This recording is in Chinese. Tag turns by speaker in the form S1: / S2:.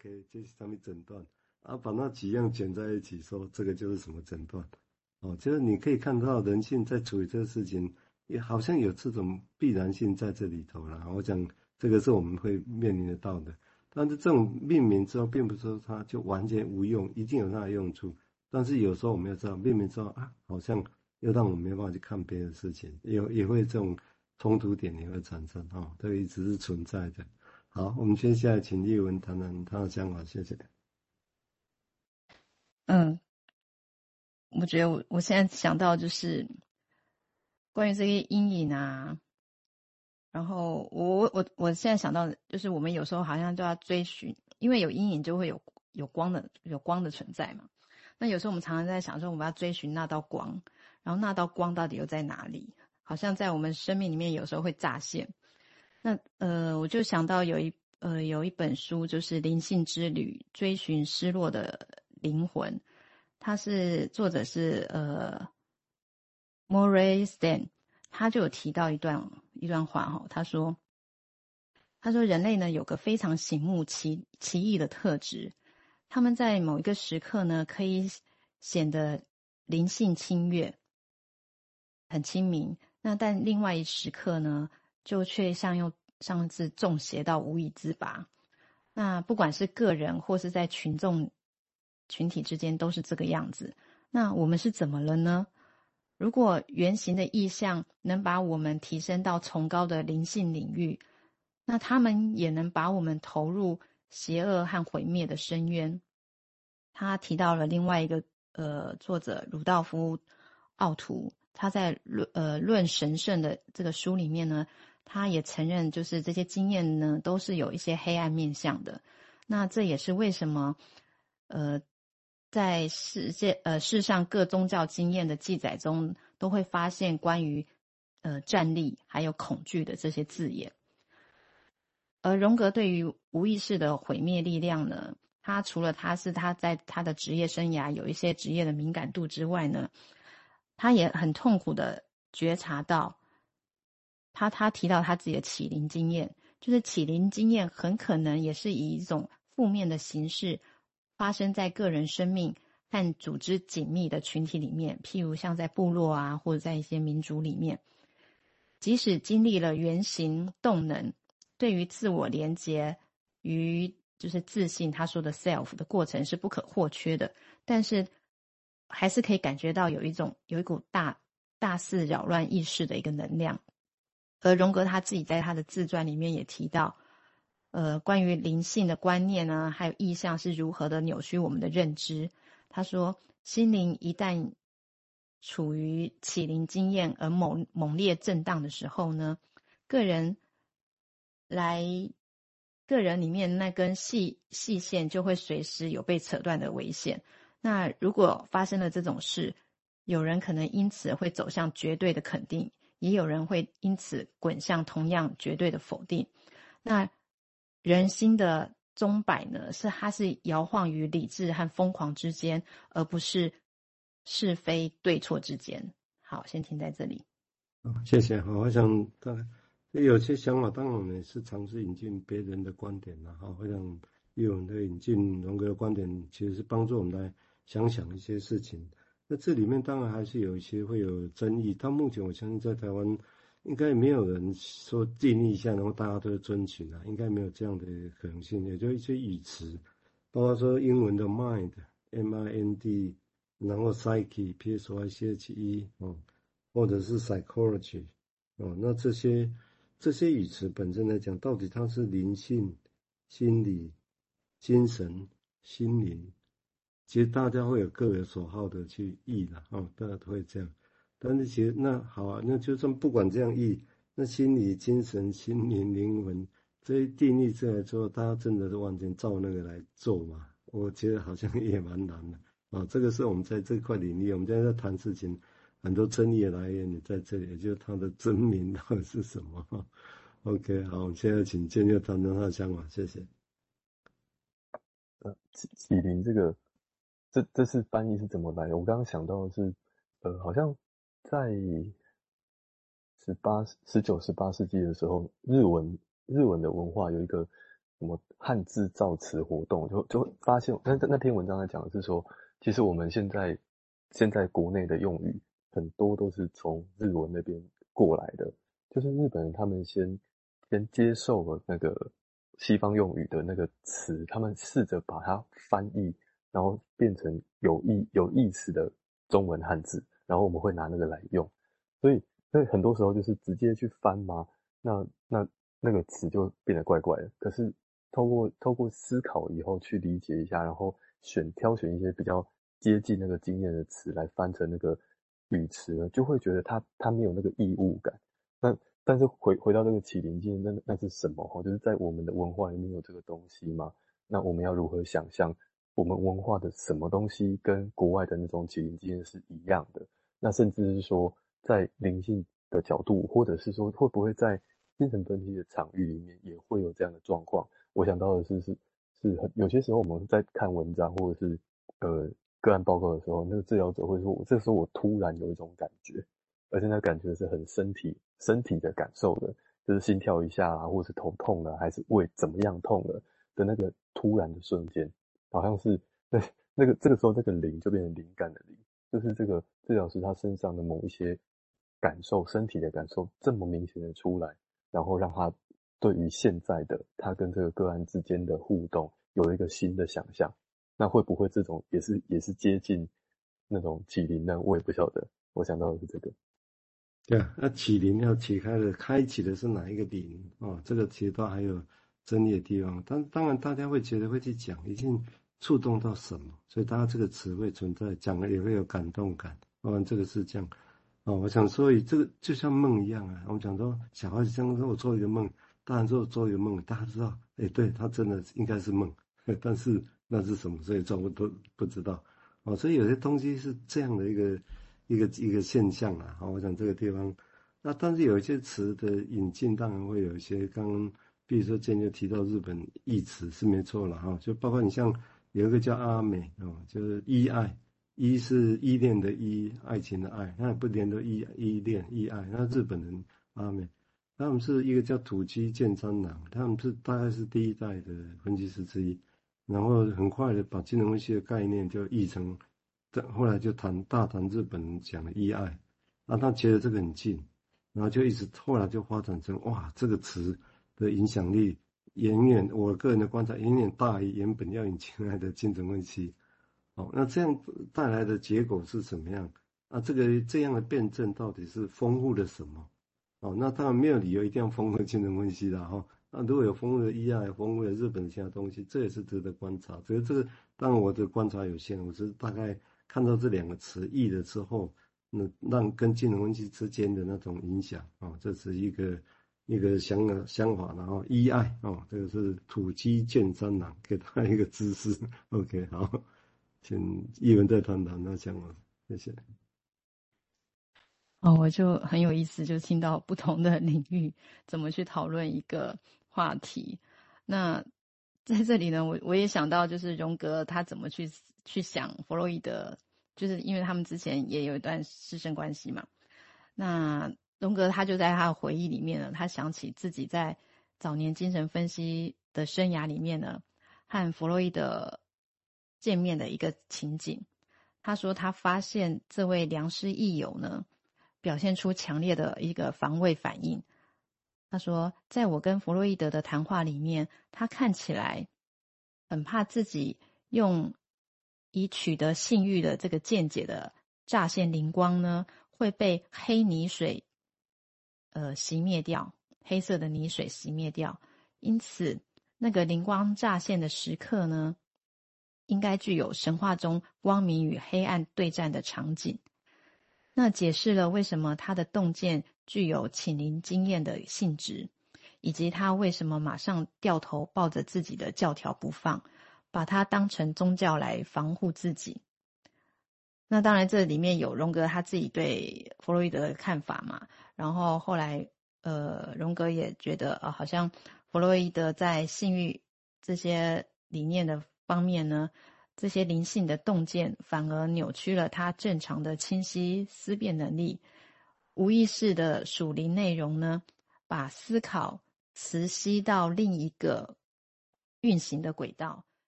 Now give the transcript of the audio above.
S1: OK，这是他们诊断啊，把那几样卷在一起说，这个就是什么诊断？哦，就是你可以看到人性在处理这个事情，也好像有这种必然性在这里头了。我讲这个是我们会面临得到的，但是这种命名之后，并不是说它就完全无用，一定有它的用处。但是有时候我们要知道，命名之后啊，好像又让我们没办法去看别的事情，也也会这种冲突点也会产生啊，这个一直是存在的。好，我们接下来请丽文谈谈他的想法，谢谢。
S2: 嗯。我觉得我我现在想到就是关于这些阴影啊，然后我我我现在想到就是我们有时候好像都要追寻，因为有阴影就会有有光的有光的存在嘛。那有时候我们常常在想说，我们要追寻那道光，然后那道光到底又在哪里？好像在我们生命里面有时候会乍现。那呃，我就想到有一呃有一本书，就是《灵性之旅：追寻失落的灵魂》。它是作者是呃，Murray Stan，他就有提到一段一段话哈，他说，他说人类呢有个非常醒目奇奇异的特质，他们在某一个时刻呢可以显得灵性清悦，很清明，那但另外一时刻呢就却像又像是中邪到无以自拔，那不管是个人或是在群众。群体之间都是这个样子，那我们是怎么了呢？如果圆形的意象能把我们提升到崇高的灵性领域，那他们也能把我们投入邪恶和毁灭的深渊。他提到了另外一个呃作者鲁道夫奥图，他在论呃论神圣的这个书里面呢，他也承认就是这些经验呢都是有一些黑暗面向的。那这也是为什么呃。在世界呃世上各宗教经验的记载中，都会发现关于呃战栗还有恐惧的这些字眼。而荣格对于无意识的毁灭力量呢，他除了他是他在他的职业生涯有一些职业的敏感度之外呢，他也很痛苦的觉察到，他他提到他自己的启灵经验，就是启灵经验很可能也是以一种负面的形式。发生在个人生命和组织紧密的群体里面，譬如像在部落啊，或者在一些民族里面，即使经历了原型动能，对于自我连接与就是自信，他说的 self 的过程是不可或缺的，但是还是可以感觉到有一种有一股大大肆扰乱意识的一个能量，而荣格他自己在他的自传里面也提到。呃，关于灵性的观念呢，还有意象是如何的扭曲我们的认知。他说，心灵一旦处于启灵经验而猛猛烈震荡的时候呢，个人来个人里面那根细细线就会随时有被扯断的危险。那如果发生了这种事，有人可能因此会走向绝对的肯定，也有人会因此滚向同样绝对的否定。那人心的钟摆呢，是它是摇晃于理智和疯狂之间，而不是是非对错之间。好，先停在这里。
S1: 好，谢谢。好，我想当然有些想法，当然我们是尝试引进别人的观点了。哈，我想有人的引进荣格的观点，其实是帮助我们来想想一些事情。那这里面当然还是有一些会有争议。到目前，我相信在台湾。应该没有人说定义一下，然后大家都遵循啊，应该没有这样的可能性。也就一些语词，包括说英文的 mind，M-I-N-D，然后 psyche，P-S-Y-C-H-E，哦，或者是 psychology，哦，那这些这些语词本身来讲，到底它是灵性、心理、精神、心灵，其实大家会有各有所好的去译的，哦，大家都会这样。但是其实那好啊，那就算不管这样译，那心理、精神、心灵、灵魂这些定义出来之后，大家真的是完全照那个来做嘛？我觉得好像也蛮难的啊。这个是我们在这块领域，我们现在在谈事情，很多争议的来源也在这里，也就是它的真名到底是什么？OK，好，我们现在请建佑谈谈他的想法，谢谢。
S3: 呃，启启灵这个，这这次翻译是怎么来的？我刚刚想到的是，呃，好像。在十八、十九、十八世纪的时候，日文日文的文化有一个什么汉字造词活动，就就发现，那那篇文章在讲的是说，其实我们现在现在国内的用语很多都是从日文那边过来的，就是日本人他们先先接受了那个西方用语的那个词，他们试着把它翻译，然后变成有意有意思的中文汉字，然后我们会拿那个来用，所以所以很多时候就是直接去翻嘛，那那那个词就变得怪怪的，可是。透过透过思考以后去理解一下，然后选挑选一些比较接近那个经验的词来翻成那个语词呢，就会觉得它它没有那个异物感。那但是回回到这个启灵经验，那那是什么？哈，就是在我们的文化里面有这个东西吗？那我们要如何想象我们文化的什么东西跟国外的那种启灵经验是一样的？那甚至是说在灵性的角度，或者是说会不会在精神分析的场域里面也会有这样的状况？我想到的是，是是很有些时候我们在看文章或者是呃个案报告的时候，那个治疗者会说，我这时候我突然有一种感觉，而且那感觉是很身体身体的感受的，就是心跳一下啊，或者是头痛了，还是胃怎么样痛了的那个突然的瞬间，好像是那那个这个时候那个灵就变成灵感的灵，就是这个治疗师他身上的某一些感受，身体的感受这么明显的出来，然后让他。对于现在的他跟这个个案之间的互动有一个新的想象，那会不会这种也是也是接近那种启灵呢？我也不晓得。我想到的是这个。
S1: 对啊，那启灵要启开的开启的是哪一个灵哦？这个其实都还有争议的地方。但当然大家会觉得会去讲，已经触动到什么，所以大家这个词会存在，讲了也会有感动感。当然这个是这样哦。我想说，以这个就像梦一样啊。我们讲说小孩子这样说，我做一个梦。当然，做做一个梦，大家知道，哎，对他真的应该是梦，但是那是什么？所以装不不知道，哦，所以有些东西是这样的一个一个一个现象啊。我想这个地方，那但是有一些词的引进，当然会有一些，刚刚比如说今天就提到日本译词是没错了哈，就包括你像有一个叫阿美哦，就是依爱，依是依恋的依，爱情的爱，那不连都依依恋依爱，那日本人阿美。他们是一个叫土鸡健三郎，他们是大概是第一代的分析师之一，然后很快的把金融分析的概念就译成，后来就谈大谈日本人讲的依爱，那他觉得这个很近，然后就一直后来就发展成哇，这个词的影响力远远，我个人的观察远远大于原本要引进来的精神分析，哦，那这样带来的结果是怎么样？啊，这个这样的辩证到底是丰富了什么？哦，那当然没有理由一定要丰富精神分析的哈。那如果有丰富的医爱，丰富的日本其他东西，这也是值得观察。只是这个，当然我的观察有限，我是大概看到这两个词译了之后，那让跟精神分析之间的那种影响啊，这是一个一个想想法。然后医爱哦，这个是土鸡健三郎给他一个知识。OK，好，请译文再谈谈那讲了，谢谢。
S2: 哦，我就很有意思，就听到不同的领域怎么去讨论一个话题。那在这里呢，我我也想到，就是荣格他怎么去去想弗洛伊德，就是因为他们之前也有一段师生关系嘛。那荣格他就在他的回忆里面呢，他想起自己在早年精神分析的生涯里面呢，和弗洛伊德见面的一个情景。他说他发现这位良师益友呢。表现出强烈的一个防卫反应。他说，在我跟弗洛伊德的谈话里面，他看起来很怕自己用以取得性欲的这个见解的乍现灵光呢，会被黑泥水呃熄灭掉，黑色的泥水熄灭掉。因此，那个灵光乍现的时刻呢，应该具有神话中光明与黑暗对战的场景。那解释了为什么他的洞见具有请灵经验的性质，以及他为什么马上掉头抱着自己的教条不放，把它当成宗教来防护自己。那当然，这里面有荣格他自己对弗洛伊德的看法嘛。然后后来，呃，荣格也觉得、呃，好像弗洛伊德在性欲这些理念的方面呢。这些灵性的洞见反而扭曲了他正常的清晰思辨能力，无意识的属灵内容呢，把思考磁吸到另一个运行的轨道。